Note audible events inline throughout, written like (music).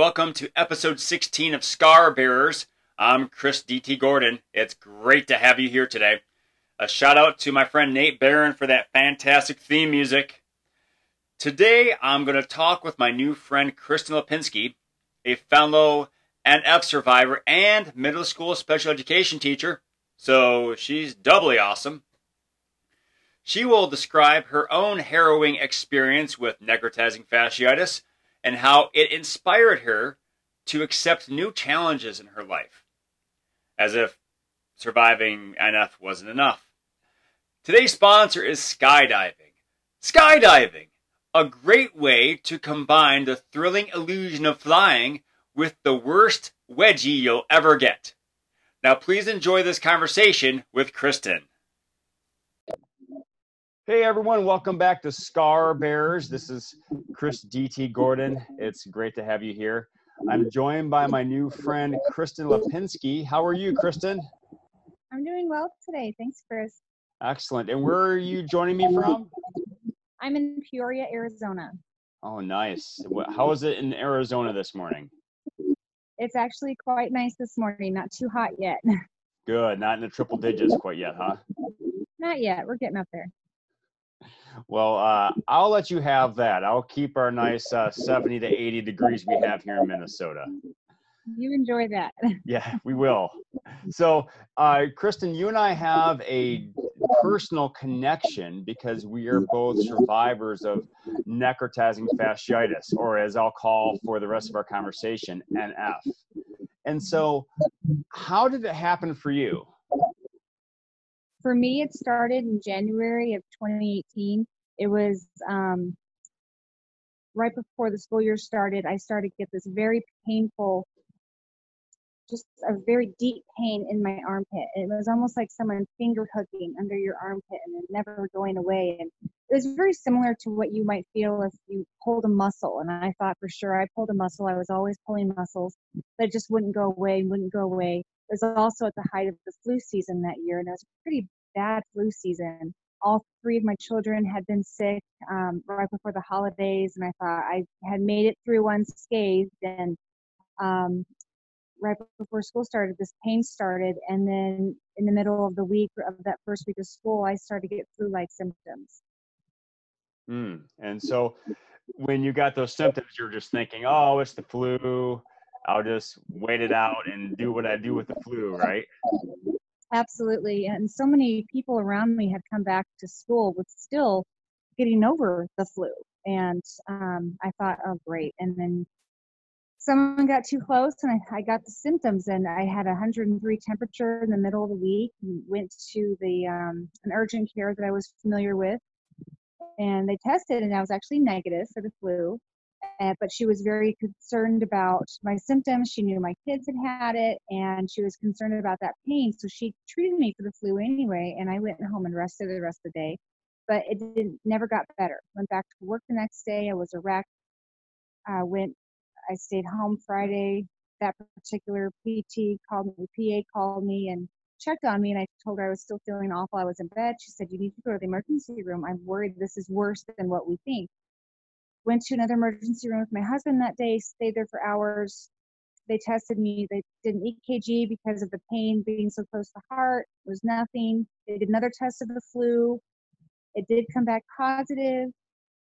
Welcome to episode 16 of Scar Bearers. I'm Chris DT Gordon. It's great to have you here today. A shout out to my friend Nate Barron for that fantastic theme music. Today, I'm going to talk with my new friend Kristen Lipinski, a fellow NF survivor and middle school special education teacher, so she's doubly awesome. She will describe her own harrowing experience with necrotizing fasciitis and how it inspired her to accept new challenges in her life, as if surviving NF wasn't enough. Today's sponsor is skydiving. Skydiving, a great way to combine the thrilling illusion of flying with the worst wedgie you'll ever get. Now, please enjoy this conversation with Kristen. Hey everyone, welcome back to Scar Bearers. This is Chris DT Gordon. It's great to have you here. I'm joined by my new friend Kristen Lipinski. How are you, Kristen? I'm doing well today. Thanks, Chris. Excellent. And where are you joining me from? I'm in Peoria, Arizona. Oh, nice. How is it in Arizona this morning? It's actually quite nice this morning. Not too hot yet. (laughs) Good. Not in the triple digits quite yet, huh? Not yet. We're getting up there. Well, uh, I'll let you have that. I'll keep our nice uh, 70 to 80 degrees we have here in Minnesota. You enjoy that. (laughs) Yeah, we will. So, uh, Kristen, you and I have a personal connection because we are both survivors of necrotizing fasciitis, or as I'll call for the rest of our conversation, NF. And so, how did it happen for you? For me, it started in January of 2018. It was um, right before the school year started. I started to get this very painful, just a very deep pain in my armpit. It was almost like someone finger hooking under your armpit and never going away. And it was very similar to what you might feel if you pulled a muscle. And I thought for sure I pulled a muscle. I was always pulling muscles, but it just wouldn't go away, wouldn't go away. It was also at the height of the flu season that year, and it was a pretty bad flu season. All three of my children had been sick um, right before the holidays, and I thought I had made it through unscathed. And um, right before school started, this pain started, and then in the middle of the week of that first week of school, I started to get flu-like symptoms. Mm. And so, when you got those symptoms, you're just thinking, "Oh, it's the flu." I'll just wait it out and do what I do with the flu, right? Absolutely. And so many people around me had come back to school with still getting over the flu. And um, I thought, oh, great. And then someone got too close and I, I got the symptoms and I had 103 temperature in the middle of the week went to the um, an urgent care that I was familiar with and they tested and I was actually negative for the flu uh, but she was very concerned about my symptoms. She knew my kids had had it, and she was concerned about that pain. So she treated me for the flu anyway, and I went home and rested the rest of the day. But it didn't, never got better. Went back to work the next day. I was a wreck. I went. I stayed home Friday. That particular PT called me. PA called me and checked on me, and I told her I was still feeling awful. I was in bed. She said, "You need to go to the emergency room. I'm worried this is worse than what we think." went to another emergency room with my husband that day, stayed there for hours. They tested me. They did an EKG because of the pain being so close to the heart. It was nothing. They did another test of the flu. It did come back positive.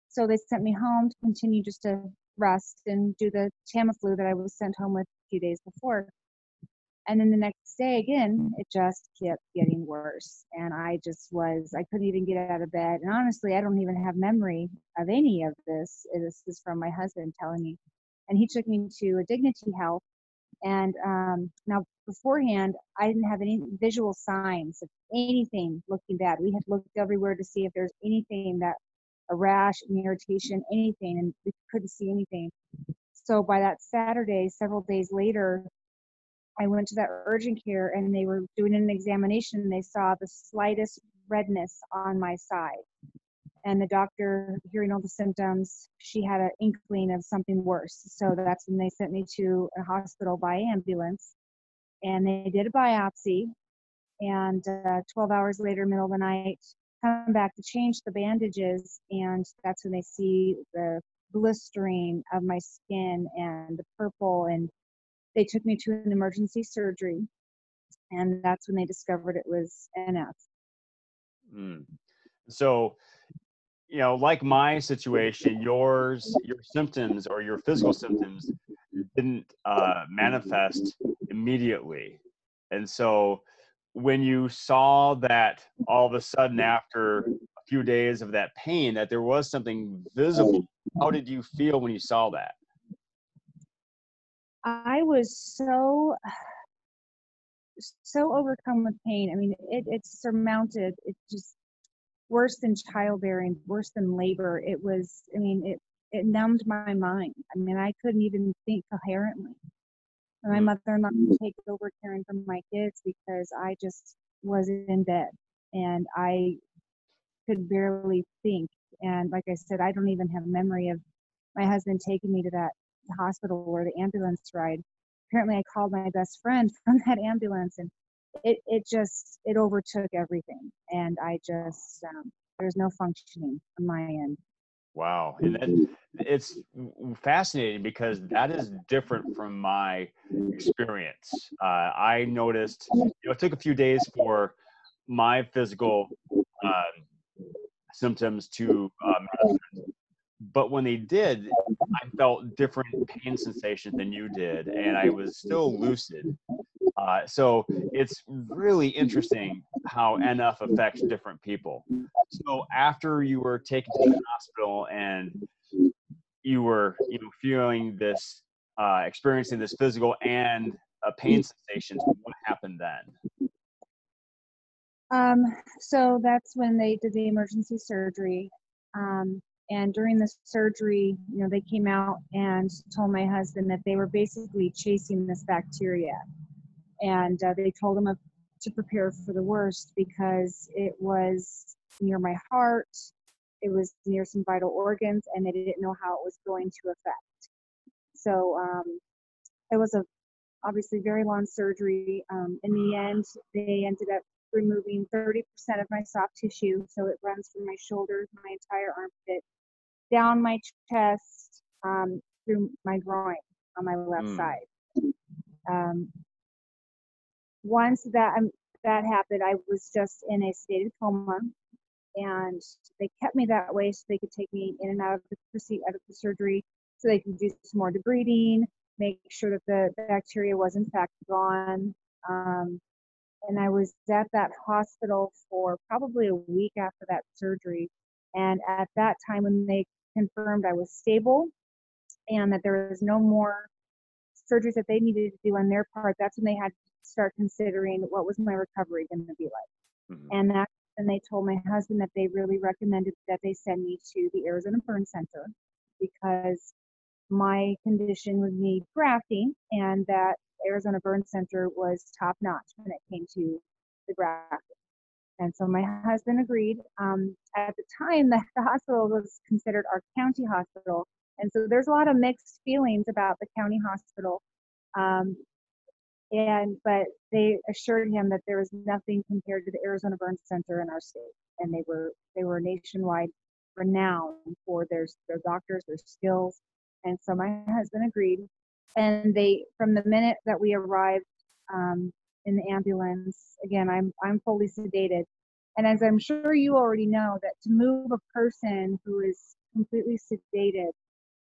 So they sent me home to continue just to rest and do the Tamiflu that I was sent home with a few days before. And then the next day again, it just kept getting worse. And I just was, I couldn't even get out of bed. And honestly, I don't even have memory of any of this. This is from my husband telling me. And he took me to a Dignity Health. And um, now, beforehand, I didn't have any visual signs of anything looking bad. We had looked everywhere to see if there's anything that a rash, an irritation, anything, and we couldn't see anything. So by that Saturday, several days later, I went to that urgent care and they were doing an examination and they saw the slightest redness on my side. And the doctor, hearing all the symptoms, she had an inkling of something worse. So that's when they sent me to a hospital by ambulance. And they did a biopsy. And uh, 12 hours later, middle of the night, come back to change the bandages. And that's when they see the blistering of my skin and the purple and they took me to an emergency surgery and that's when they discovered it was NF. Mm. So, you know, like my situation, yours, your symptoms or your physical symptoms didn't uh, manifest immediately. And so when you saw that all of a sudden mm-hmm. after a few days of that pain, that there was something oh. visible, how did you feel when you saw that? I was so so overcome with pain. I mean, it, it's surmounted. It's just worse than childbearing, worse than labor. It was. I mean, it it numbed my mind. I mean, I couldn't even think coherently. My mother-in-law would take over caring for my kids because I just was in bed and I could barely think. And like I said, I don't even have a memory of my husband taking me to that hospital or the ambulance ride. Apparently, I called my best friend (laughs) from that ambulance, and it it just it overtook everything, and I just um, there's no functioning on my end. Wow, and that, it's fascinating because that is different from my experience. Uh, I noticed, you know, it took a few days for my physical uh, symptoms to uh, but when they did, I felt different pain sensations than you did, and I was still lucid. Uh, so it's really interesting how NF affects different people. So after you were taken to the hospital and you were, you know, feeling this, uh, experiencing this physical and a pain sensations, what happened then? Um, so that's when they did the emergency surgery. Um, and during the surgery, you know, they came out and told my husband that they were basically chasing this bacteria. And uh, they told him to prepare for the worst because it was near my heart, it was near some vital organs, and they didn't know how it was going to affect. So um, it was a obviously very long surgery. Um, in the end, they ended up removing 30% of my soft tissue, so it runs from my shoulders, my entire armpit, down my chest um, through my groin on my left mm. side. Um, once that um, that happened, I was just in a state of coma, and they kept me that way so they could take me in and out of the proceed out of the surgery, so they could do some more debriding, make sure that the bacteria was in fact gone. Um, and I was at that hospital for probably a week after that surgery. And at that time, when they confirmed I was stable and that there was no more surgeries that they needed to do on their part, that's when they had to start considering what was my recovery going to be like. Mm-hmm. And that's when they told my husband that they really recommended that they send me to the Arizona Burn Center because my condition would need grafting and that Arizona Burn Center was top notch when it came to the grafting. And so my husband agreed. Um, at the time, the, the hospital was considered our county hospital. And so there's a lot of mixed feelings about the county hospital. Um, and but they assured him that there was nothing compared to the Arizona Burn Center in our state, and they were they were nationwide renowned for their their doctors, their skills, and so my husband agreed. And they from the minute that we arrived, um, in the ambulance. Again, I'm I'm fully sedated. And as I'm sure you already know, that to move a person who is completely sedated,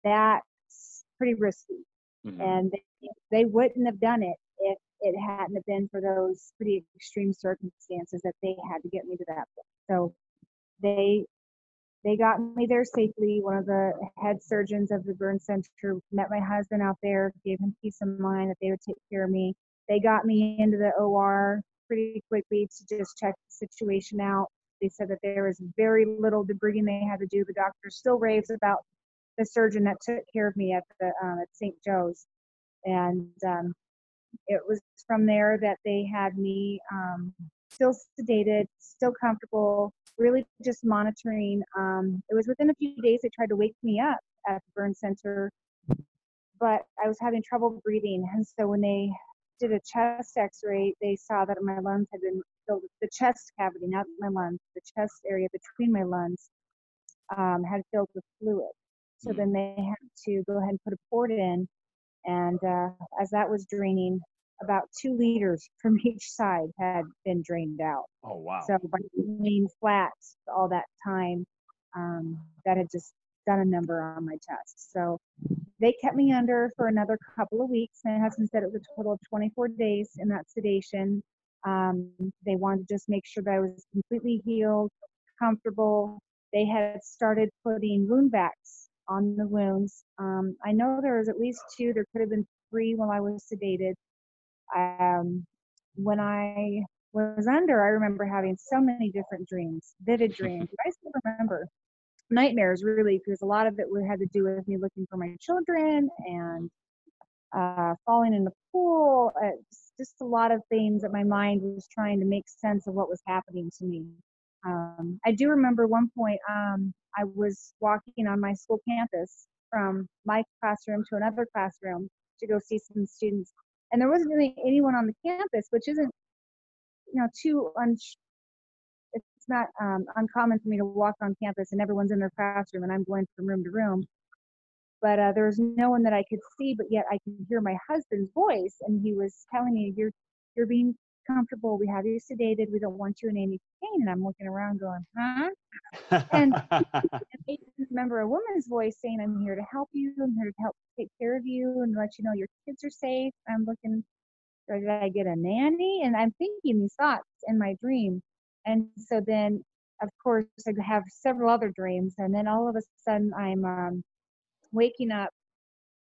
that's pretty risky. Mm-hmm. And they, they wouldn't have done it if it hadn't have been for those pretty extreme circumstances that they had to get me to that point. So they they got me there safely. One of the head surgeons of the burn center met my husband out there, gave him peace of mind that they would take care of me. They got me into the OR pretty quickly to just check the situation out. They said that there was very little debriding they had to do. The doctor still raves about the surgeon that took care of me at the um, at St. Joe's, and um, it was from there that they had me um, still sedated, still comfortable, really just monitoring. Um, it was within a few days they tried to wake me up at the burn center, but I was having trouble breathing, and so when they did a chest x-ray, they saw that my lungs had been filled with the chest cavity, not my lungs, the chest area between my lungs um, had filled with fluid. So Mm. then they had to go ahead and put a port in. And uh, as that was draining, about two liters (laughs) from each side had been drained out. Oh wow. So by being flat all that time, um, that had just done a number on my chest. So they kept me under for another couple of weeks. My husband said it was a total of 24 days in that sedation. Um, they wanted to just make sure that I was completely healed, comfortable. They had started putting wound vacs on the wounds. Um, I know there was at least two. There could have been three while I was sedated. Um, when I was under, I remember having so many different dreams, vivid dreams. I still remember nightmares really because a lot of it had to do with me looking for my children and uh, falling in the pool. Uh, just- a lot of things that my mind was trying to make sense of what was happening to me. Um, I do remember one point um, I was walking on my school campus from my classroom to another classroom to go see some students, and there wasn't really anyone on the campus, which isn't you know too not um, uncommon for me to walk on campus and everyone's in their classroom and I'm going from room to room. But uh, there was no one that I could see, but yet I could hear my husband's voice, and he was telling me, "You're you're being comfortable. We have you sedated. We don't want you in any pain." And I'm looking around, going, "Huh?" and- (laughs) I remember a woman's voice saying, "I'm here to help you. I'm here to help take care of you and let you know your kids are safe." I'm looking, or did I get a nanny? And I'm thinking these thoughts in my dream. And so then, of course, I have several other dreams, and then all of a sudden, I'm um, waking up.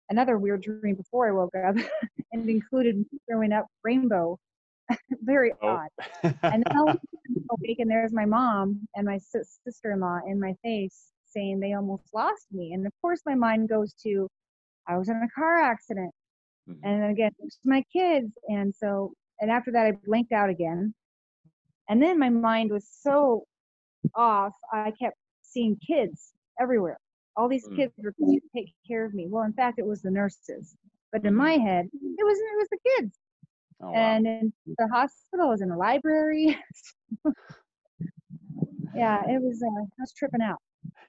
Another weird dream before I woke up, (laughs) and it included throwing up rainbow. (laughs) Very Oh. odd. (laughs) And then all of a sudden I'm awake, and there's my mom and my sister-in-law in my face saying they almost lost me. And of course, my mind goes to, I was in a car accident, Mhm. and then again, it's my kids. And so, and after that, I blinked out again. And then my mind was so off, I kept seeing kids everywhere. All these Mm. kids were coming to take care of me. Well, in fact, it was the nurses. But in my head, it was it was the kids. Oh, wow. And in the hospital, I was in the library. (laughs) yeah, it was. Uh, I was tripping out.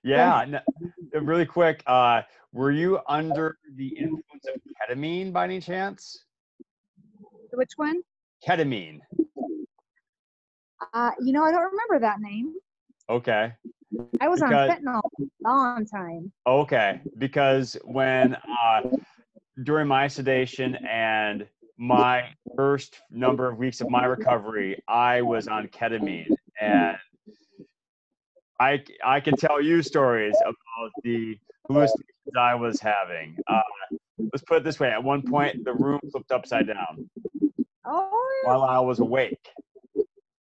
Yeah, n- uh, really quick. Uh, were you under the influence of ketamine by any chance? Which one? Ketamine. Uh, you know, I don't remember that name. Okay. I was Because- on fentanyl a long time. Okay. Because when uh, during my sedation and my first number of weeks of my recovery, I was on ketamine, and I I can tell you stories about the hallucinations I was having. Uh, let's put it this way: at one point, the room flipped upside down Oh, while I was awake.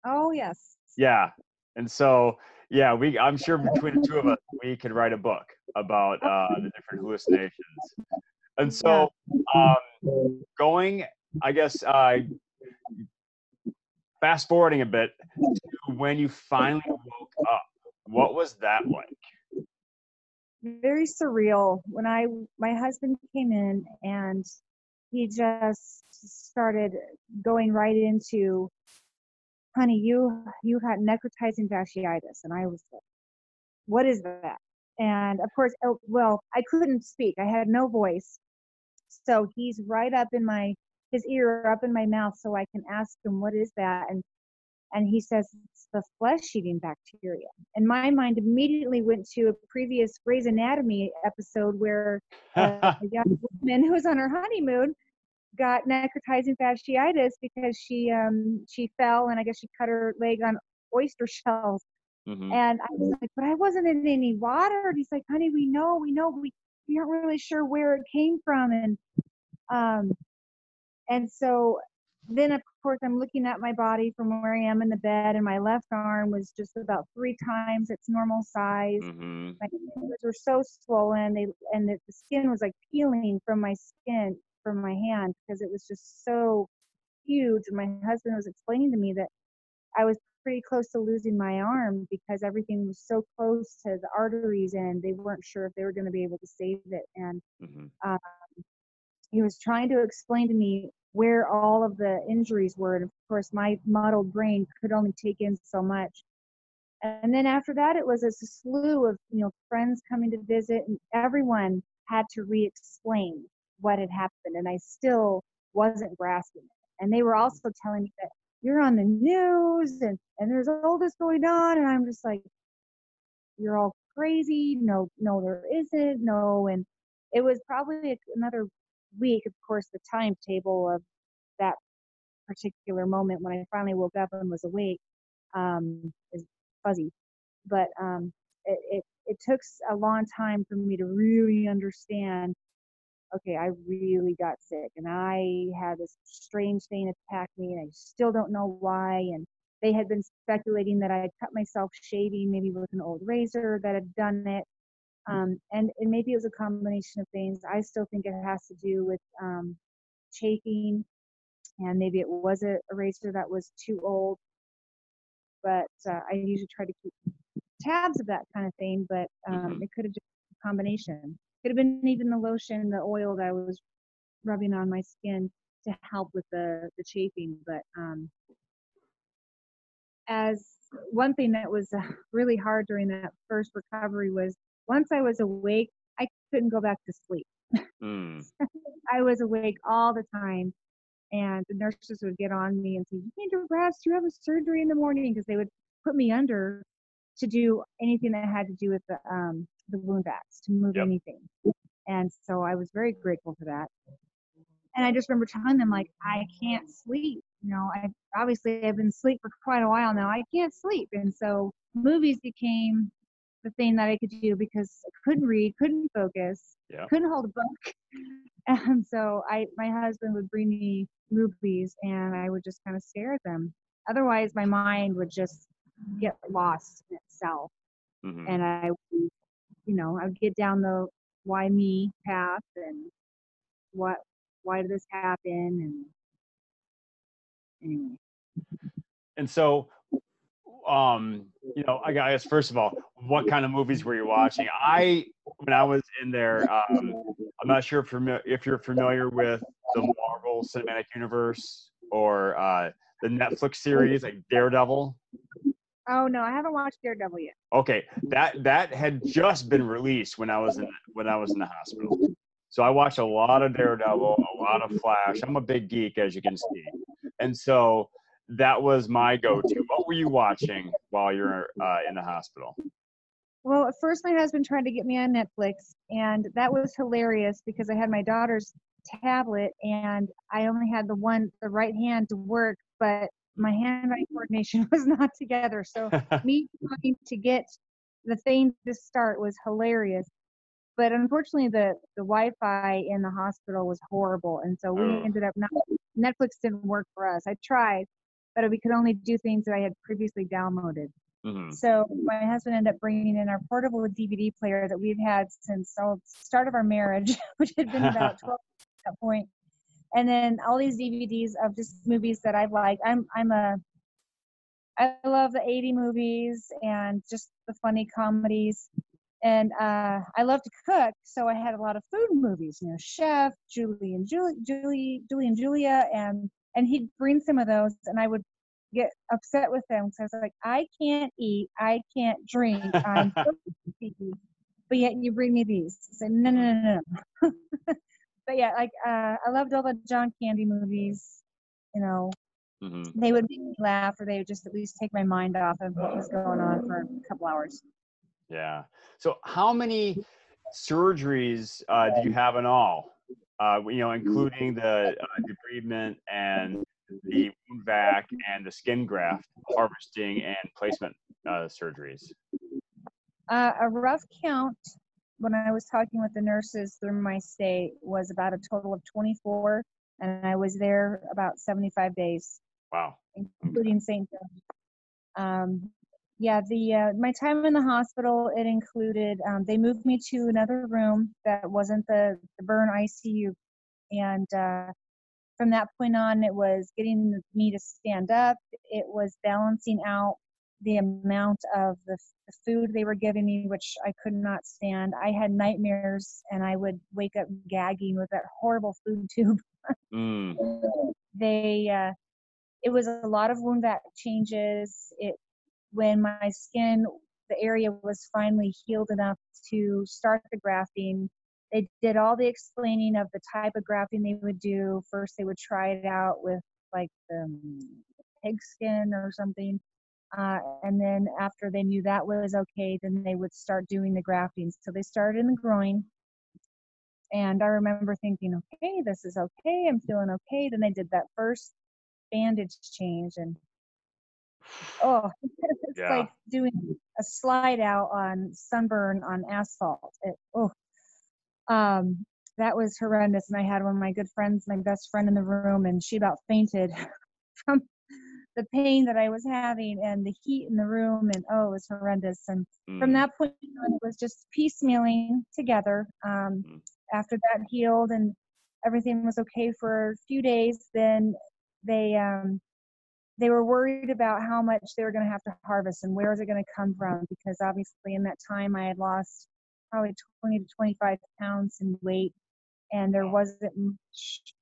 Oh yes. Yeah. And so, yeah, we I'm sure (laughs) between the two of us, we could write a book about uh, the different hallucinations. And so, um, going, I guess, uh, fast forwarding a bit to when you finally woke up, what was that like? very surreal when i my husband came in and he just started going right into honey you you got necrotizing fasciitis. And i was like what is that? And of course oh, well i couldn't speak. I had no voice. So he's right up in my his ear up in my mouth so i can ask him what is that? And and he says it's the flesh-eating bacteria. And my mind immediately went to a previous Grey's Anatomy episode where uh, (laughs) a young woman who was on her honeymoon got necrotizing fasciitis because she um she fell and I guess she cut her leg on oyster shells. Mhm. And I was like, but I wasn't in any water. And he's like, honey, we know, we know, we we aren't really sure where it came from. And um and so then of course I'm looking at my body from where I am in the bed, and my left arm was just about three times its normal size. Mhm. My fingers were so swollen, they and the, the skin was like peeling from my skin from my hand because it was just so huge. And my husband was explaining to me that I was pretty close to losing my arm because everything was so close to the arteries, and they weren't sure if they were going to be able to save it. And Mhm. he was trying to explain to me where all of the injuries were. And of course, my muddled brain could only take in so much. and then after that, it was a slew of you know friends coming to visit, and everyone had to re-explain what had happened, and I still wasn't grasping it. And they were also telling me that you're on the news and and there's all this going on, and I'm just like, you're all crazy. No, no, there isn't. No, and it was probably another week. Of course, the timetable of that particular moment when I finally woke up and was awake um, is fuzzy. But um, it, it, it took a long time for me to really understand okay, I really got sick and I had this strange thing attack me and I still don't know why. And they had been speculating that I had cut myself shaving, maybe with an old razor that had done it. Um, and, and maybe it was a combination of things. I still think it has to do with um, chafing and maybe it was a, a razor that was too old. But uh, I usually try to keep tabs of that kind of thing, but um, mm-hmm. it could have just been a combination. Could have been even the lotion, the oil that I was rubbing on my skin to help with the, the chafing. But um, as one thing that was uh, really hard during that first recovery was once I was awake, I couldn't go back to sleep. Mm. (laughs) I was awake all the time and the nurses would get on me and say, "You need to rest. You have a surgery in the morning," because they would put me under to do anything that had to do with the um, the wound vacs to move yep. anything. And so I was very grateful for that. And I just remember telling them like, I can't sleep. You know, I obviously I've been asleep for quite a while now. I can't sleep. And so movies became the thing that I could do because I couldn't read, couldn't focus, yeah. couldn't hold a book. (laughs) And so I my husband would bring me movies and I would just kind of stare at them. Otherwise, my mind would just get lost in itself. Mm-hmm. And I, you know, I would get down the why me path and what, why did this happen? And anyway. And so, um, you know, I guess first of all, what kind of movies were you watching? I, when I was in there, um, I'm not sure if, if you're familiar with the Marvel Cinematic Universe or uh, the Netflix series like Daredevil. Oh no, I haven't watched Daredevil yet. Okay, that that had just been released when I was in when I was in the hospital. So I watched a lot of Daredevil, a lot of Flash. I'm a big geek, as you can see, and so that was my go-to. What were you watching while you're uh, in the hospital? Well, at first my husband tried to get me on Netflix, and that was hilarious because I had my daughter's tablet and I only had the one, the right hand to work, but my hand-eye coordination (laughs) was not together. So (laughs) me trying to get the thing to start was hilarious. But unfortunately, the the Wi-Fi in the hospital was horrible, and so we oh. ended up not. Netflix didn't work for us. I tried, but we could only do things that I had previously downloaded. Mm-hmm. So my husband ended up bringing in our portable DVD player that we've had since the start of our marriage, (laughs) which had been about 12 at that point and then all these DVDs of just movies that I've liked. I'm I'm a I love the 80 movies and just the funny comedies. And uh, I love to cook, so I had a lot of food movies, you know, Chef, Julie and Julie, Julie, Julie and Julia, and and he'd bring some of those, and I would get upset with them because I was like, I can't eat, I can't drink, I'm (laughs) but yet you bring me these. I said, no, no, no, no (laughs) but yeah, like uh, I loved all the John Candy movies. You know, mm-hmm. they would make me laugh, or they would just at least take my mind off of what was going on for a couple hours. Yeah. So, how many surgeries uh, did you have in all? Uh, you know, including the uh, debridement and the wound vac and the skin graft harvesting and placement uh, surgeries. Uh, a rough count when I was talking with the nurses through my stay was about a total of 24, and I was there about 75 days. Wow. Including St. Joe's. Um, yeah, the uh, my time in the hospital it included um, they moved me to another room that wasn't the, the burn ICU, and uh, from that point on it was getting me to stand up. It was balancing out the amount of the, the, food they were giving me, which I could not stand. I had nightmares and I would wake up gagging with that horrible food (laughs) tube. mm. (laughs) They, uh, it was a lot of wound vac changes. It when my skin, the area was finally healed enough to start the grafting, they did all the explaining of the type of grafting they would do. First, they would try it out with like the pig skin or something. Uh, and then after they knew that was okay, then they would start doing the grafting. So they started in the groin. And I remember thinking, okay, this is okay. I'm feeling okay. Then they did that first bandage change and oh, (laughs) it's Yeah. like doing a slide out on sunburn on asphalt. It, oh, um, that was horrendous. And I had one of my good friends, my best friend in the room, and she about fainted (laughs) from the pain that I was having and the heat in the room. And oh, it was horrendous. And from Mm. that point on, it was just piecemealing together. Um, Mm. After that healed and everything was okay for a few days, then they um, they were worried about how much they were going to have to harvest and where is it going to come from because obviously in that time I had lost probably 20 to 25 pounds in weight and there wasn't much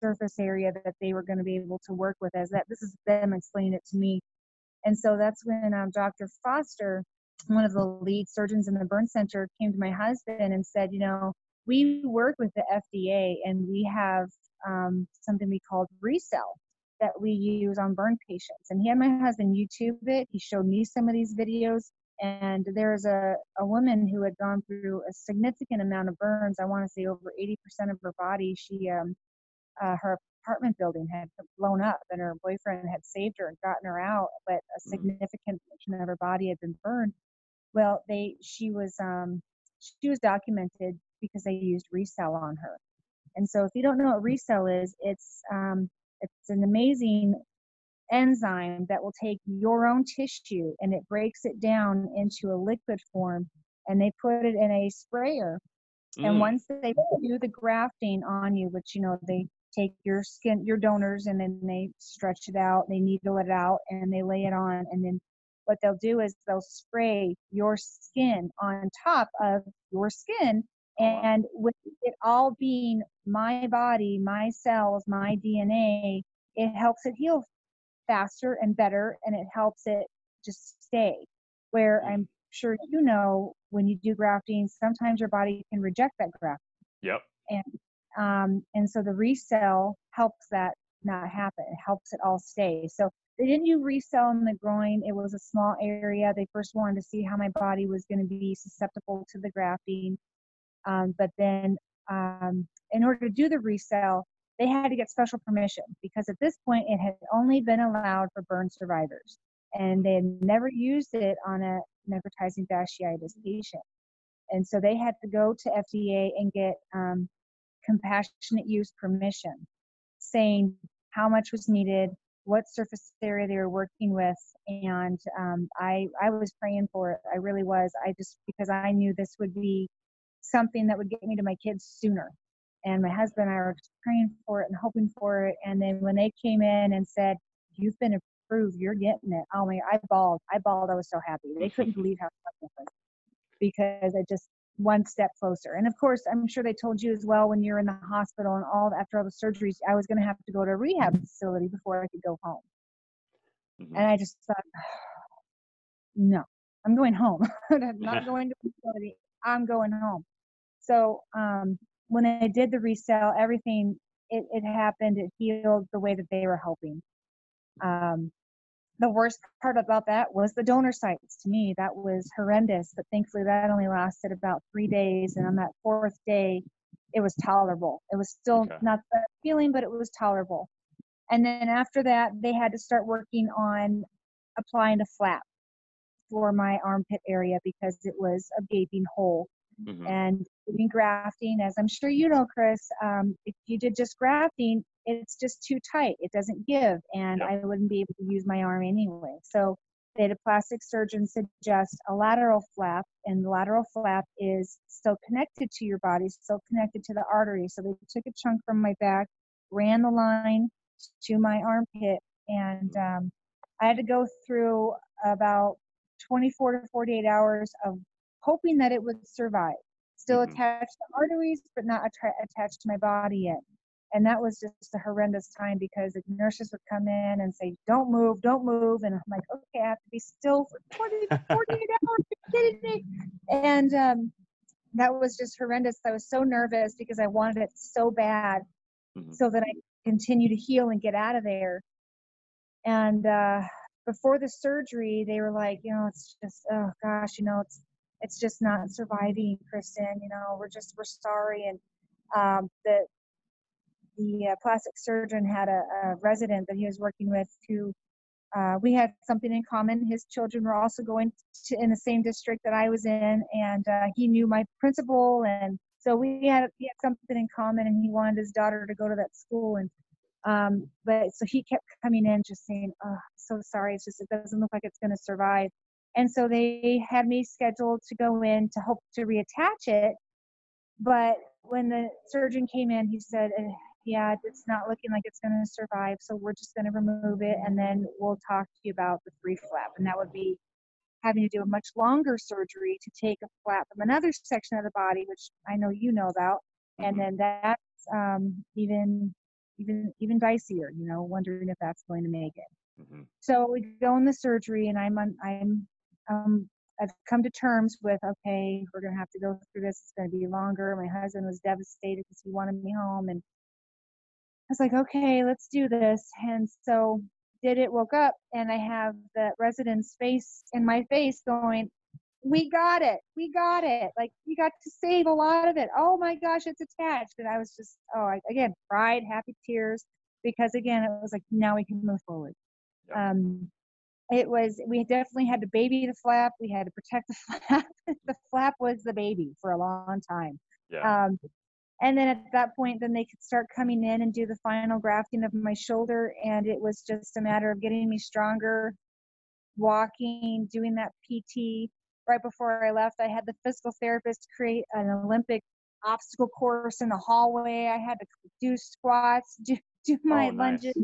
surface area that they were going to be able to work with as that this is them explaining it to me. And so that's when um, dr foster one of the lead surgeons in the burn center came to my husband and said you know we work with the fda and we have um, something we called ReCell that we use on burn patients. And he had my husband youtube it. He showed me some of these videos. And there's a, a woman who had gone through a significant amount of burns i want to say over 80% of her body. She um, uh, her apartment building had blown up and her boyfriend had saved her and gotten her out but a Mm. significant portion of her body had been burned well they she was um she was documented because they used ReCell on her and so if you don't know what ReCell is it's um it's an amazing enzyme that will take your own tissue and it breaks it down into a liquid form and they put it in a sprayer and Mm. once they do the grafting on you, which you know they take your skin, your donors, and then they stretch it out, they needle it out, and they lay it on, and then what they'll do is they'll spray your skin on top of your skin, Oh, and with it all being my body, my cells, my DNA, it helps it heal faster and better, and it helps it just stay. Where Mm. I'm sure you know when you do grafting, sometimes your body can reject that graft. Yep. And um, and so the ReCell helps that not happen. It helps it all stay. So they didn't do ReCell in the groin. It was a small area. They first wanted to see how my body was going to be susceptible to the grafting. Um, but then um, in order to do the ReCell, they had to get special permission because at this point it had only been allowed for burn survivors. And they had never used it on a necrotizing fasciitis patient. And so they had to go to FDA and get um, compassionate use permission, saying how much was needed, what surface area they were working with, and um, I I was praying for it. I really was. I just because I knew this would be something that would get me to my kids sooner. And my husband and I were praying for it and hoping for it. And then when they came in and said, "You've been approved, you're getting it," oh my! I bawled. I bawled. I was so happy. They couldn't believe how happy I was because I just one step closer. And of course, I'm sure they told you as well when you're in the hospital and all after all the surgeries, I was going to have to go to a rehab facility before I could go home. Mhm. And I just thought, (sighs) no, I'm going home. (laughs) I'm not (laughs) going to a facility. I'm going home. So um, when they did the ReCell, everything it, it happened. It healed the way that they were hoping. Um, the worst part about that was the donor sites. To me, that was horrendous. But thankfully, that only lasted about three days. And on that fourth day, it was tolerable. It was still Okay. not the feeling, but it was tolerable. And then after that, they had to start working on applying a flap for my armpit area because it was a gaping hole. Mhm. And doing grafting, as I'm sure you know, Chris, um, if you did just grafting, it's just too tight. It doesn't give, and. I wouldn't be able to use my arm anyway. So they had a plastic surgeon suggest a lateral flap, and the lateral flap is still connected to your body, still connected to the artery. So they took a chunk from my back, ran the line to my armpit, and um, I had to go through about 24 to 48 hours of hoping that it would survive. Still Mhm. attached to arteries, but not attra- attached to my body yet. and that was just a horrendous time because the nurses would come in and say, "Don't move, don't move," and I'm like, "Okay, I have to be still for 20, 48 (laughs) hours." Are you kidding me? And um, that was just horrendous. I was so nervous because I wanted it so bad, mm-hmm. so that I continue to heal and get out of there. And uh, before the surgery, they were like, you know, it's just, oh gosh, you know, it's it's just not surviving, Kristen. You know, we're just we're sorry. And um, the the uh, plastic surgeon had a, a, resident that he was working with who uh, we had something in common. His children were also going to, in the same district that I was in, and uh, he knew my principal, and so we had we had something in common. And he wanted his daughter to go to that school, and um, but so he kept coming in, just saying, "Oh, so sorry. It's just it doesn't look like it's going to survive." And so they had me scheduled to go in to hope to reattach it. But when the surgeon came in, he said, eh, yeah, it's not looking like it's going to survive. So we're just going to remove it and then we'll talk to you about the free flap. And that would be having to do a much longer surgery to take a flap from another section of the body, which I know you know about. Mm-hmm. And then that's um, even even even dicier, you know, wondering if that's going to make it. Mm-hmm. So we go in the surgery, and I'm on, I'm um, I've come to terms with okay, we're gonna have to go through this. It's gonna be longer. My husband was devastated because he wanted me home, and I was like, okay, let's do this. And so did it, woke up, and I have the resident's face in my face going, we got it, we got it. Like, we got to save a lot of it. Oh my gosh, it's attached. And I was just, oh, I, again, pride, happy tears, because again, it was like, now we can move forward. Yep. Um, it was, we definitely had to baby the flap. We had to protect the (laughs) flap. the flap was the baby for a long time. Yeah. Um, and then at that point then they could start coming in and do the final grafting of my shoulder and it was just a matter of getting me stronger walking doing that pt right before i left i had the physical therapist create an olympic obstacle course in the hallway i had to do squats do, do my oh, nice. lunges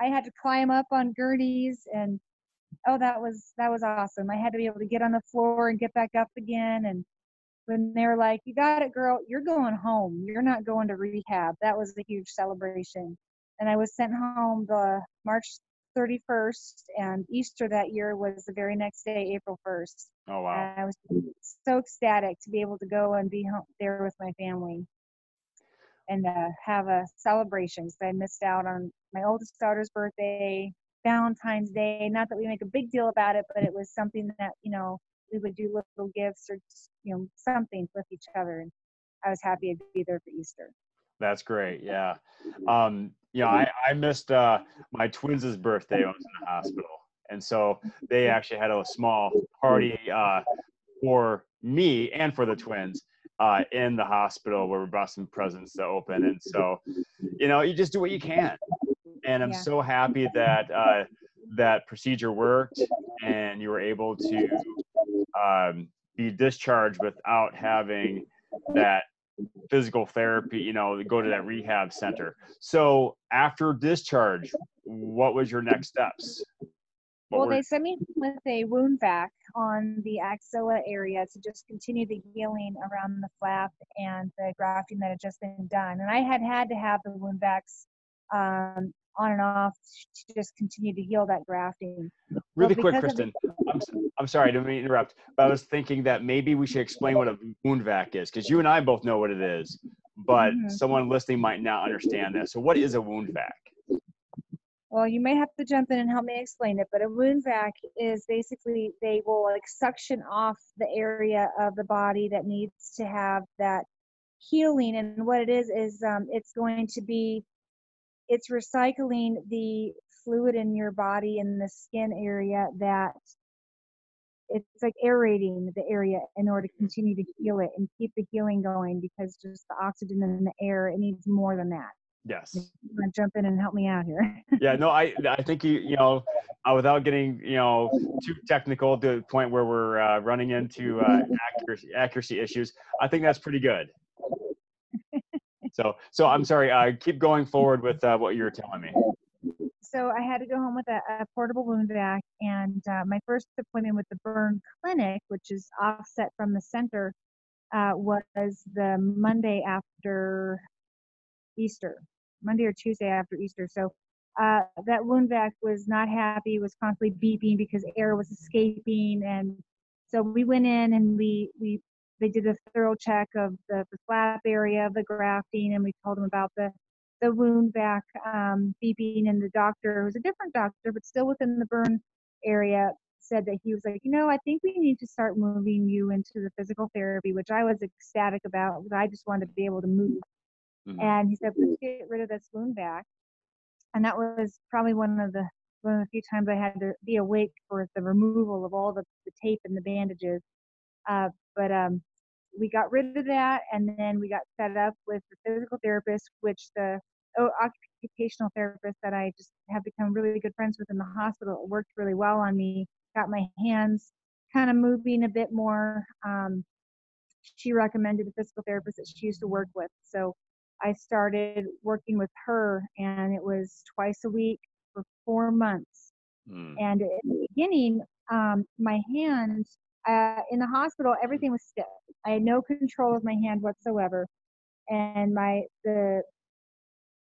i had to climb up on gurneys and oh that was that was awesome i had to be able to get on the floor and get back up again and when they were like, "You got it, girl. You're going home. You're not going to rehab." That was a huge celebration. And I was sent home the March 31st, and Easter that year was the very next day, April 1st. Oh wow! And I was so ecstatic to be able to go and be home there with my family and uh, have a celebration because I missed out on my oldest daughter's birthday, Valentine's Day. Not that we make a big deal about it, but it was something that you know we would do little gifts or you know something with each other and i was happy to be there for easter that's great yeah um you know i i missed uh my twins' birthday i was in the hospital and so they actually had a small party uh for me and for the twins uh, in the hospital where we brought some presents to open. And so, you know, you just do what you can. And I'm yeah. so happy that uh, that procedure worked and you were able to um, be discharged without having that physical therapy, you know, go to that rehab center. So after discharge, what was your next steps? What well, were... they sent me with a wound vac on the axilla area to just continue the healing around the flap and the grafting that had just been done. And I had had to have the wound vacs um, on and off to just continue to heal that grafting. Really quick, Kristen. The- I'm, I'm sorry, I didn't mean to interrupt, but I was thinking that maybe we should explain what a wound vac is because you and I both know what it is, but mm-hmm. someone listening might not understand that. So, what is a wound vac? Well, you may have to jump in and help me explain it, but a wound vac is basically they will like suction off the area of the body that needs to have that healing. And what it is is um, it's going to be it's recycling the fluid in your body in the skin area that it's like aerating the area in order to continue to heal it and keep the healing going because just the oxygen in the air it needs more than that. Yes. You want to jump in and help me out here? (laughs) Yeah no i i think you you know uh, without getting you know too technical to the point where we're uh, running into uh, accuracy accuracy issues i think that's pretty good so, so I'm sorry. Uh, keep going forward with uh, what you were telling me. So I had to go home with a, a portable wound vac, and uh, my first appointment with the burn clinic, which is offset from the center, uh, was the Monday after Easter. Monday or Tuesday after Easter. So uh, that wound vac was not happy, was constantly beeping because air was escaping. And so we went in and we, we they did a thorough check of the, the flap area of the grafting and we told them about the, the wound vac um, beeping and the doctor, who was a different doctor, but still within the burn area, said that he was like, you know, I think we need to start moving you into the physical therapy, which I was ecstatic about because I just wanted to be able to move. Mm-hmm. And he said, let's get rid of this wound vac. And that was probably one of the one of the few times I had to be awake for the removal of all the, the tape and the bandages. Uh, but um, we got rid of that, and then we got set up with the physical therapist, which the oh, occupational therapist that I just have become really good friends with in the hospital worked really well on me got my hands kind of moving a bit more. Um, she recommended a physical therapist that she used to work with. So I started working with her, and it was twice a week for four months. Mm. And in the beginning, um, my hands uh, in the hospital, everything was stiff. I had no control of my hand whatsoever, and my the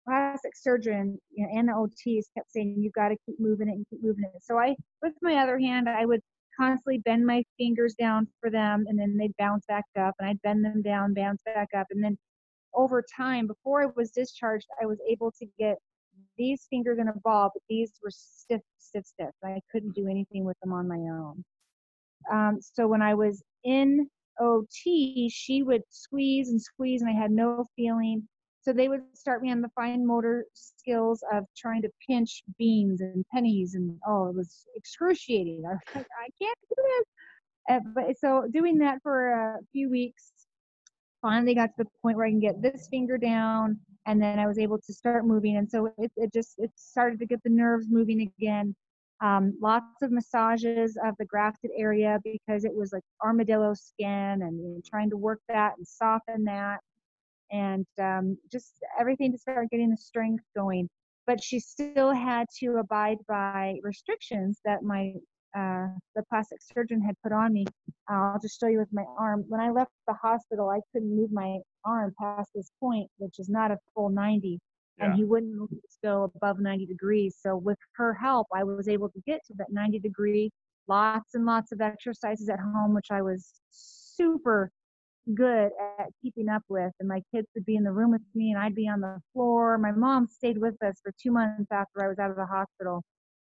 plastic surgeon you know, and the OTs kept saying, "You've got to keep moving it and keep moving it. So I, with my other hand, I would constantly bend my fingers down for them and then they'd bounce back up and I'd bend them down, bounce back up. And then over time, before I was discharged, I was able to get these fingers in a ball, but these were stiff, stiff, stiff. I couldn't do anything with them on my own. Um, so when I was in OT, she would squeeze and squeeze, and I had no feeling. So they would start me on the fine motor skills of trying to pinch beans and pennies, and oh, it was excruciating. I was like, I can't do this. Uh, but so doing that for a few weeks, finally got to the point where I can get this finger down, and then I was able to start moving. And so it, it just it started to get the nerves moving again. Um, lots of massages of the grafted area because it was like armadillo skin, and you know, trying to work that and soften that and um, just everything to start getting the strength going. But she still had to abide by restrictions that my uh, the plastic surgeon had put on me. I'll just show you with my arm. When I left the hospital, I couldn't move my arm past this point, which is not a full 90, yeah. and he wouldn't go above 90 degrees. So with her help, I was able to get to that 90 degree. Lots and lots of exercises at home, which I was super good at keeping up with. And my kids would be in the room with me and I'd be on the floor. My mom stayed with us for two months after I was out of the hospital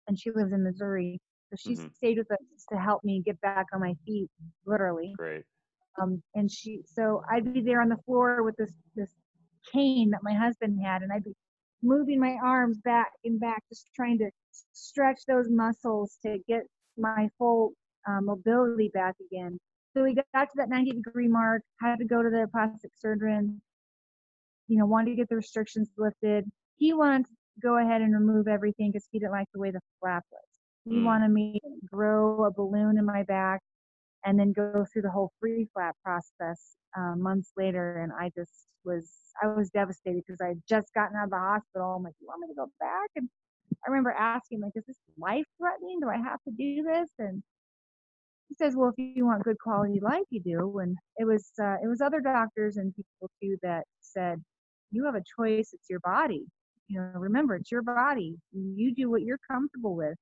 and she lives in Missouri. So she mm-hmm. stayed with us to help me get back on my feet, literally. Great. Um, and she, so I'd be there on the floor with this, this cane that my husband had and I'd be moving my arms back and back, just trying to stretch those muscles to get my full uh, mobility back again. So we got to that 90 degree mark, had to go to the plastic surgeon, you know, wanted to get the restrictions lifted. He wants to go ahead and remove everything because he didn't like the way the flap was. He mm. wanted me to grow a balloon in my back and then go through the whole free flap process uh, months later. And I just was, I was devastated because I had just gotten out of the hospital. I'm like, you want me to go back? And I remember asking, like, is this life threatening? Do I have to do this? And he says, well, if you want good quality life, you do. And it was uh, it was other doctors and people too that said, you have a choice. It's your body. You know, remember, it's your body. You do what you're comfortable with.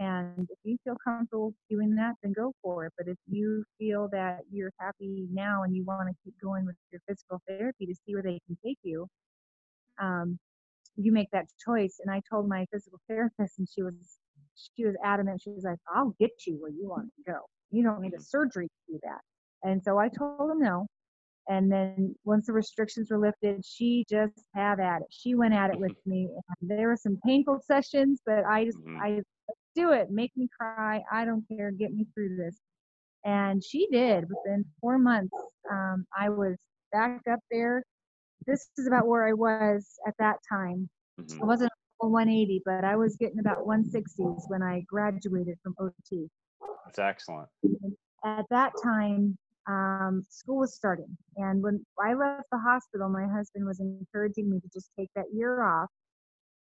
And if you feel comfortable doing that, then go for it. But if you feel that you're happy now and you want to keep going with your physical therapy to see where they can take you, um, you make that choice. And I told my physical therapist, and she was she was adamant. She was like, "I'll get you where you want to go." You don't need a mm-hmm. surgery to do that. And so I told him no. And then once the restrictions were lifted, she just had at it. She went at it with mm-hmm. (laughs) me. And there were some painful sessions, but I just, mm-hmm. I do it, make me cry. I don't care. Get me through this. And she did. Within four months, um, I was back up there. This is about where I was at that time. Mm-hmm. I wasn't 180, but I was getting about 160s when I graduated from OT. That's excellent. At that time, um, school was starting. And when I left the hospital, my husband was encouraging me to just take that year off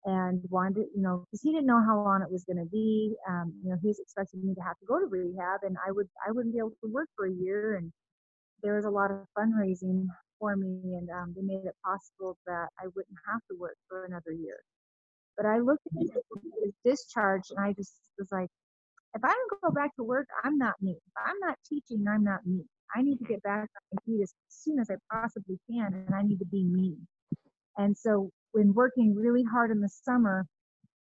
and wanted, you know, because he didn't know how long it was going to be. Um, you know, he was expecting me to have to go to rehab, and I would, I wouldn't be able to work for a year. And there was a lot of fundraising for me, and um, they made it possible that I wouldn't have to work for another year. But I looked at his discharge, and I just was like, if I don't go back to work, I'm not me. If I'm not teaching, I'm not me. I need to get back on my feet as soon as I possibly can, and I need to be me. And so, when working really hard in the summer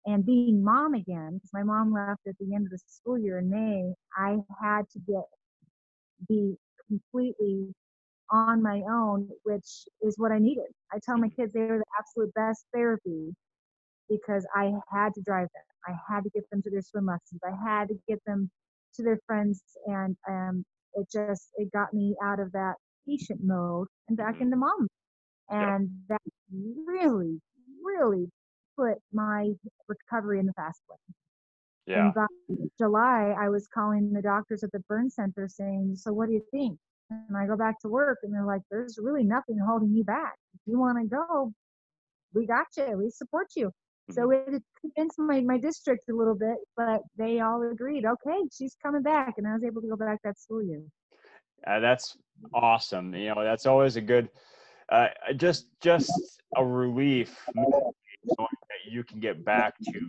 and being mom again, because my mom left at the end of the school year in May, I had to get be completely on my own, which is what I needed. I tell my kids they are the absolute best therapy because I had to drive them. I had to get them to their swim lessons. I had to get them to their friends, and um, it just it got me out of that patient mode and back Mhm. into mom. And that really, really put my recovery in the fast lane. Yeah. And by July, I was calling the doctors at the burn center saying, So what do you think? And I go back to work and they're like, There's really nothing holding you back. If you want to go, we got you. We support you. So it convinced my, my district a little bit, but they all agreed, okay, she's coming back. And I was able to go back that school year. Uh, that's awesome. You know, that's always a good, uh, just just a relief that you can get back to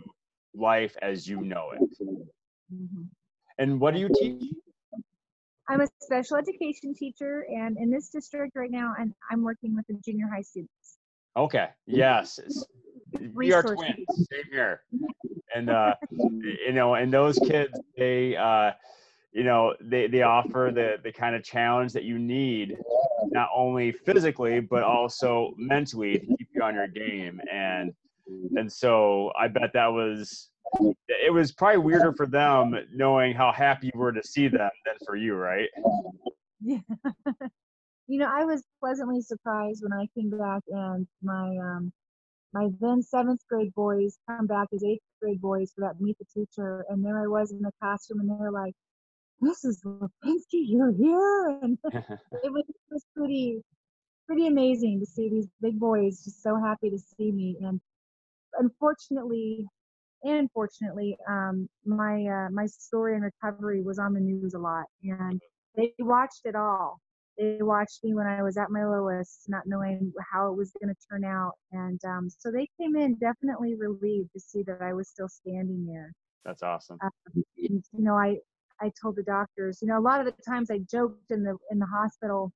life as you know it. Mhm. And what do you teach? I'm a special education teacher, and in this district right now, and I'm working with the junior high students. Okay. Yes. We are twins. Same here. And uh, you know, and those kids, they uh, you know, they they offer the the kind of challenge that you need, not only physically but also mentally to keep you on your game. And and so I bet that was it was probably weirder for them knowing how happy you were to see them than for you, right? Yeah. (laughs) you know, I was pleasantly surprised when I came back and my um my then seventh grade boys come back as eighth grade boys for that meet the teacher and there I was in the classroom and they were like, Mrs. Lipinski, you're here (laughs) and (laughs) it was, it was pretty pretty amazing to see these big boys just so happy to see me and unfortunately and fortunately um, my uh, my story and recovery was on the news a lot and they watched it all they watched me when i was at my lowest not knowing how it was going to turn out and um, so they came in definitely relieved to see that i was still standing there. That's awesome. um, and, you know i i told the doctors you know a lot of the times i joked in the in the hospital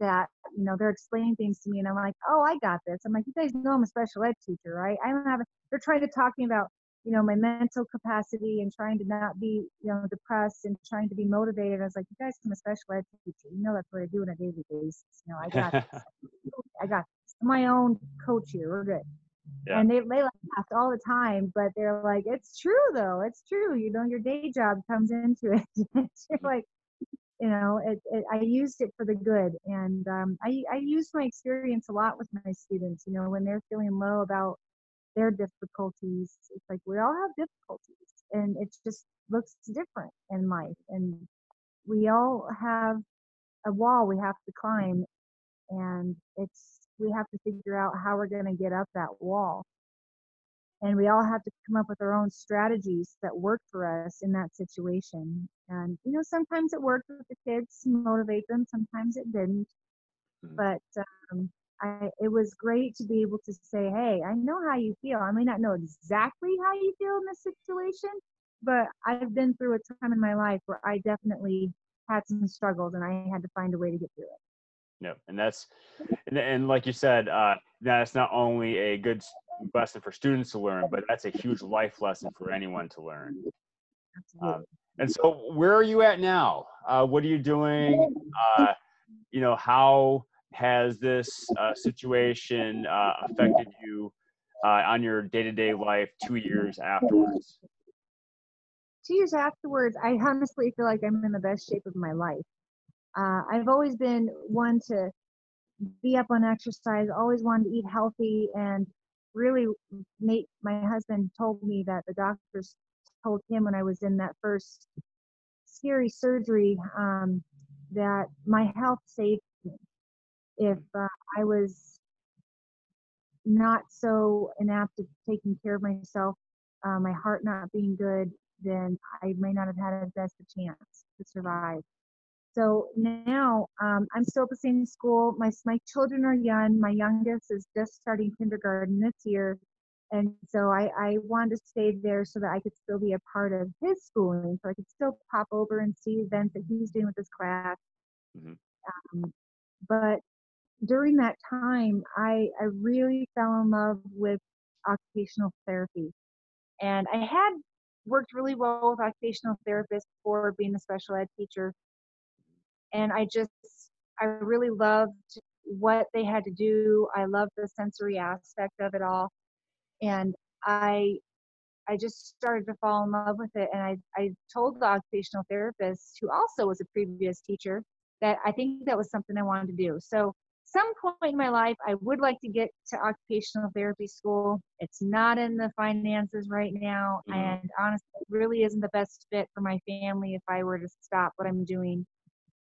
that you know they're explaining things to me and i'm like oh i got this. I'm like you guys know i'm a special ed teacher right? I don't have a, they're trying to talk to me about you know my mental capacity and trying to not be you know depressed and trying to be motivated. I was like you guys i'm a special ed teacher. You know that's what i do on a daily basis. You know i got this. (laughs) i got this. My own coach here. We're good. Yeah. and they, they laughed all the time but they're like it's true though. It's true. You know your day job comes into it. (laughs) You're like you know it, it, i used it for the good. And um, I, I use my experience a lot with my students you know when they're feeling low about their difficulties it's like we all have difficulties and it just looks different in life and we all have a wall we have to climb and it's we have to figure out how we're going to get up that wall and we all have to come up with our own strategies that work for us in that situation and you know sometimes it worked with the kids to motivate them sometimes it didn't Mhm. but um, I, it was great to be able to say hey i know how you feel i may not know exactly how you feel in this situation but i've been through a time in my life where i definitely had some struggles and i had to find a way to get through it Yep, and that's and, and like you said, uh, that's not only a good lesson for students to learn, but that's a huge life lesson for anyone to learn. Absolutely. Um, and so, where are you at now? Uh, what are you doing? Uh, you know, how has this uh, situation uh, affected you uh, on your day-to-day life two years afterwards? two years afterwards, I honestly feel like I'm in the best shape of my life. Uh, I've always been one to be up on exercise, always wanted to eat healthy, and really, Nate, my husband, told me that the doctors told him when I was in that first scary surgery um, that my health saved. If uh, I was not so inapt at taking care of myself, uh, my heart not being good, then I may not have had as best a chance to survive. so now um, I'm still at the same school. My my children are young. My youngest is just starting kindergarten this year, and so I, I wanted to stay there so that I could still be a part of his schooling, so I could still pop over and see events that he's doing with his class. Mm-hmm. Um, but during that time, I I really fell in love with occupational therapy, and I had worked really well with occupational therapists before being a special ed teacher and I just I really loved what they had to do. I loved the sensory aspect of it all, and I I just started to fall in love with it. And I I told the occupational therapist, who also was a previous teacher, that I think that was something I wanted to do. So some point in my life, I would like to get to occupational therapy school. It's not in the finances right now, mm-hmm. and honestly, it really isn't the best fit for my family if I were to stop what I'm doing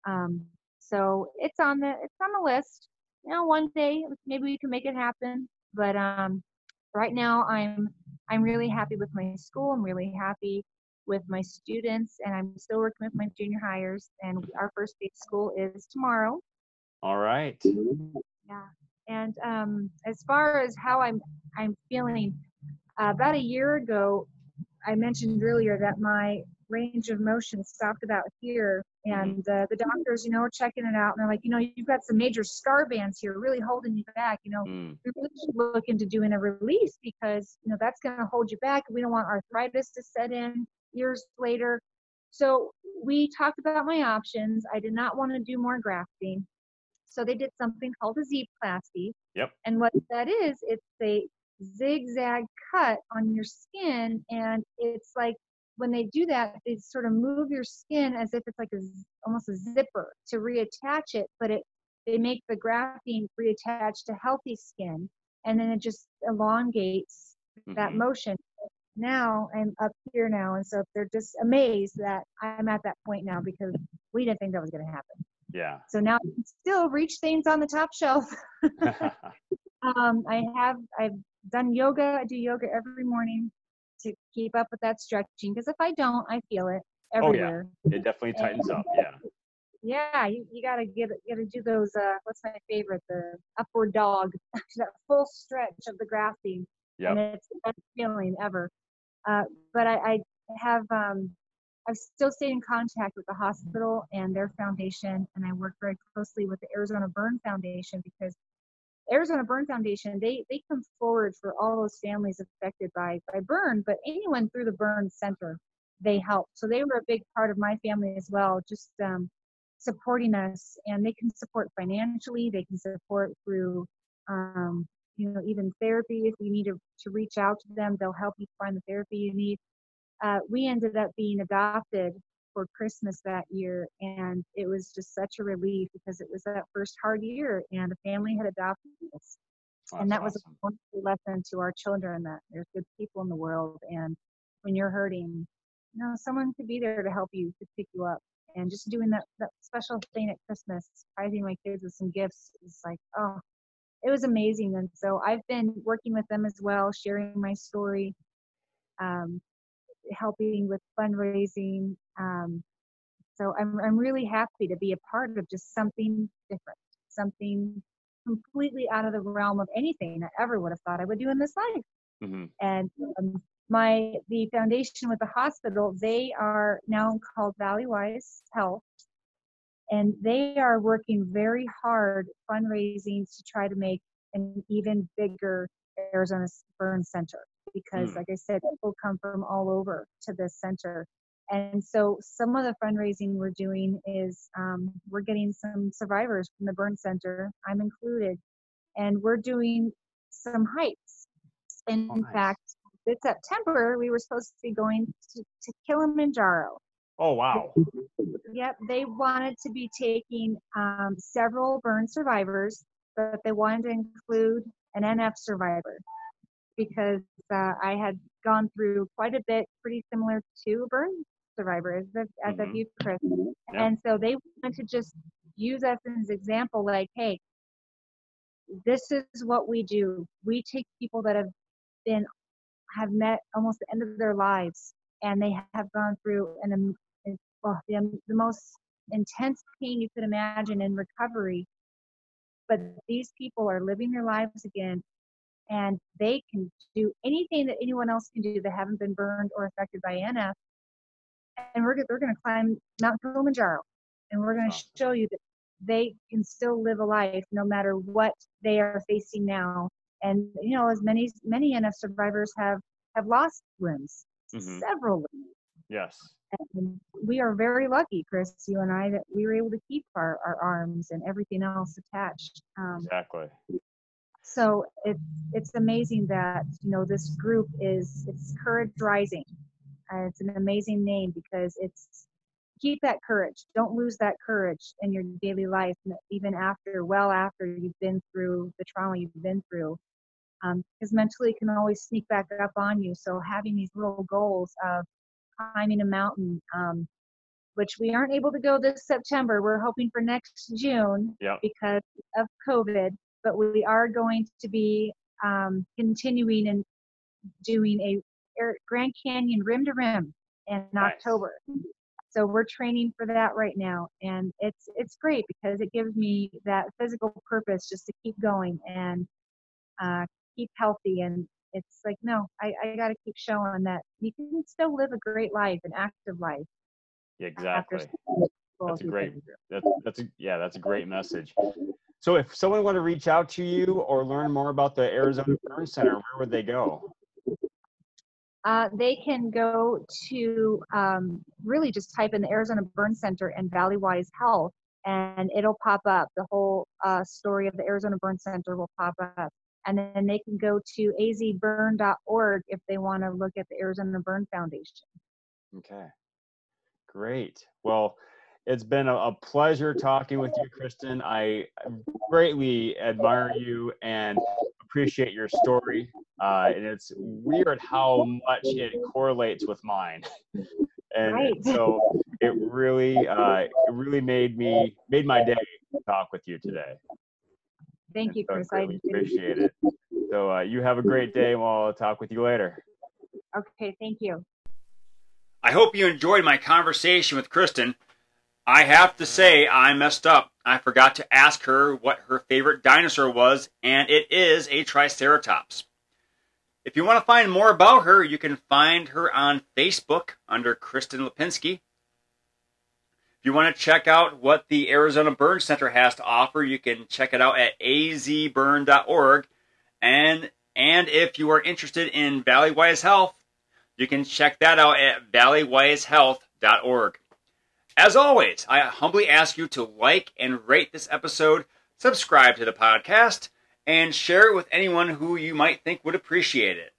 um, so it's on the it's on the list. You know, one day maybe we can make it happen. But um, right now, I'm I'm really happy with my school. I'm really happy with my students, and I'm still working with my junior hires. And our first day of school is tomorrow. All right. Yeah. And um, as far as how I'm I'm feeling, uh, about a year ago, I mentioned earlier that my range of motion stopped about here. Mm-hmm. And uh, the doctors, you know, are checking it out. And they're like, you know, you've got some major scar bands here, really holding you back. You know, mm. we really should look into doing a release because, you know, that's going to hold you back. We don't want arthritis to set in years later. So we talked about my options. I did not want to do more grafting. So they did something called a Z-plasty. Yep. And what that is, it's a zigzag cut on your skin and it's like when they do that, they sort of move your skin as if it's like a almost a zipper to reattach it, but it they make the graphene reattach to healthy skin, and then it just elongates mm-hmm. that motion. Now I'm up here now, and so they're just amazed that I'm at that point now because we didn't think that was going to happen. Yeah. So now I can still reach things on the top shelf. (laughs) um, I have I've done yoga. I do yoga every morning to keep up with that stretching because if I don't, I feel it everywhere. Oh yeah, it definitely tightens and, up. Yeah. Yeah, you, you gotta get you gotta do those. Uh, what's my favorite? The upward dog, (laughs) that full stretch of the grafting. Yeah. And it's the best feeling ever. Uh, but I, I have um, I've still stayed in contact with the hospital and their foundation, and I work very closely with the Arizona Burn Foundation because Arizona Burn Foundation, they, they come forward for all those families affected by, by burn, but anyone through the burn center, they help. So they were a big part of my family as well, just um, supporting us. And they can support financially, they can support through, um, you know, even therapy. If you need to, to reach out to them, they'll help you find the therapy you need. Uh, we ended up being adopted for Christmas that year. And it was just such a relief because it was that first hard year and the family had adopted us. and that awesome. was a wonderful lesson to our children that there's good people in the world. And when you're hurting, you know, someone could be there to help you, to pick you up. And just doing that, that special thing at Christmas, surprising my kids with some gifts is like, oh, it was amazing. And so I've been working with them as well, sharing my story. Um, helping with fundraising. Um, so I'm, I'm really happy to be a part of just something different, something completely out of the realm of anything I ever would have thought I would do in this life. Mm-hmm. And um, my the foundation with the hospital, they are now called Valleywise Health, and they are working very hard fundraising to try to make an even bigger Arizona Burn Center because, mm. like I said, people come from all over to this center. And so some of the fundraising we're doing is um, we're getting some survivors from the burn center, I'm included, and we're doing some hikes. In oh, nice. fact, this September, we were supposed to be going to, to Kilimanjaro. Oh, wow. Yep, they wanted to be taking um, several burn survivors, but they wanted to include an NF survivor because uh, I had gone through quite a bit, pretty similar to a burn survivor as mm-hmm. a youth Chris. Yeah. And so they wanted to just use us as an example, like, hey, this is what we do. We take people that have been have met almost the end of their lives, and they have gone through an well, the, the most intense pain you could imagine in recovery. But these people are living their lives again and they can do anything that anyone else can do that haven't been burned or affected by NF. And we're, they're going to climb Mount Kilimanjaro and we're going to show you that they can still live a life no matter what they are facing now. And, you know, as many, many NF survivors have, have lost limbs, mm-hmm. several limbs. Yes. And we are very lucky, Chris, you and I, that we were able to keep our, our arms and everything else attached. Um, exactly. So it's it's amazing that you know this group is it's Courage Rising. Uh, it's an amazing name because it's keep that courage. Don't lose that courage in your daily life, even after, well after you've been through the trauma you've been through, because um, mentally it can always sneak back up on you. So having these little goals of climbing a mountain, um, which we aren't able to go this September. We're hoping for next June yep. because of COVID. But we are going to be um, continuing and doing a Grand Canyon rim to rim in nice. October. So we're training for that right now, and it's it's great because it gives me that physical purpose just to keep going and uh, keep healthy and it's like no i, I got to keep showing that you can still live a great life an active life exactly that's a great that's, that's a, yeah that's a great message so if someone want to reach out to you or learn more about the arizona burn center where would they go uh, they can go to um, really just type in the Arizona Burn Center and Valleywise Health, and it'll pop up. The whole uh, story of the Arizona Burn Center will pop up and then they can go to azburn.org if they want to look at the Arizona Burn Foundation. Okay, great. Well, it's been a, a pleasure talking with you, Kristen. I greatly admire you and appreciate your story. Uh, and it's weird how much it correlates with mine. (laughs) and, right. so it really, uh, it really made me made my day to talk with you today. Thank you, Chris. I appreciate it. So uh, you have a great day, and we'll talk with you later. Okay, thank you. I hope you enjoyed my conversation with Kristen. I have to say, I messed up. I forgot to ask her what her favorite dinosaur was, and it is a Triceratops. If you want to find more about her, you can find her on Facebook under Kristen Lipinski If you want to check out what the Arizona Burn Center has to offer, you can check it out at azburn.org. And, and if you are interested in Valleywise Health, you can check that out at valleywisehealth.org. As always, I humbly ask you to like and rate this episode, subscribe to the podcast, and share it with anyone who you might think would appreciate it.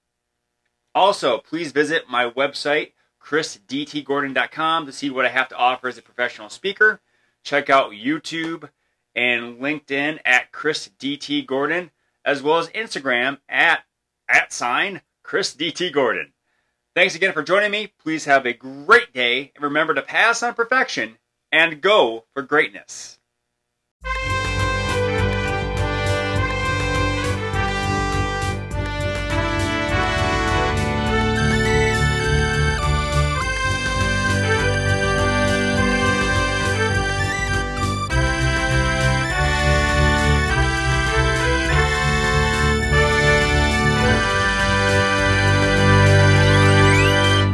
Also, please visit my website, chrisdtgordon.com to see what I have to offer as a professional speaker. Check out YouTube and LinkedIn at Chris DT Gordon, as well as Instagram at at sign Chris DT Gordon. Thanks again for joining me. Please have a great day and remember to pass on perfection and go for greatness.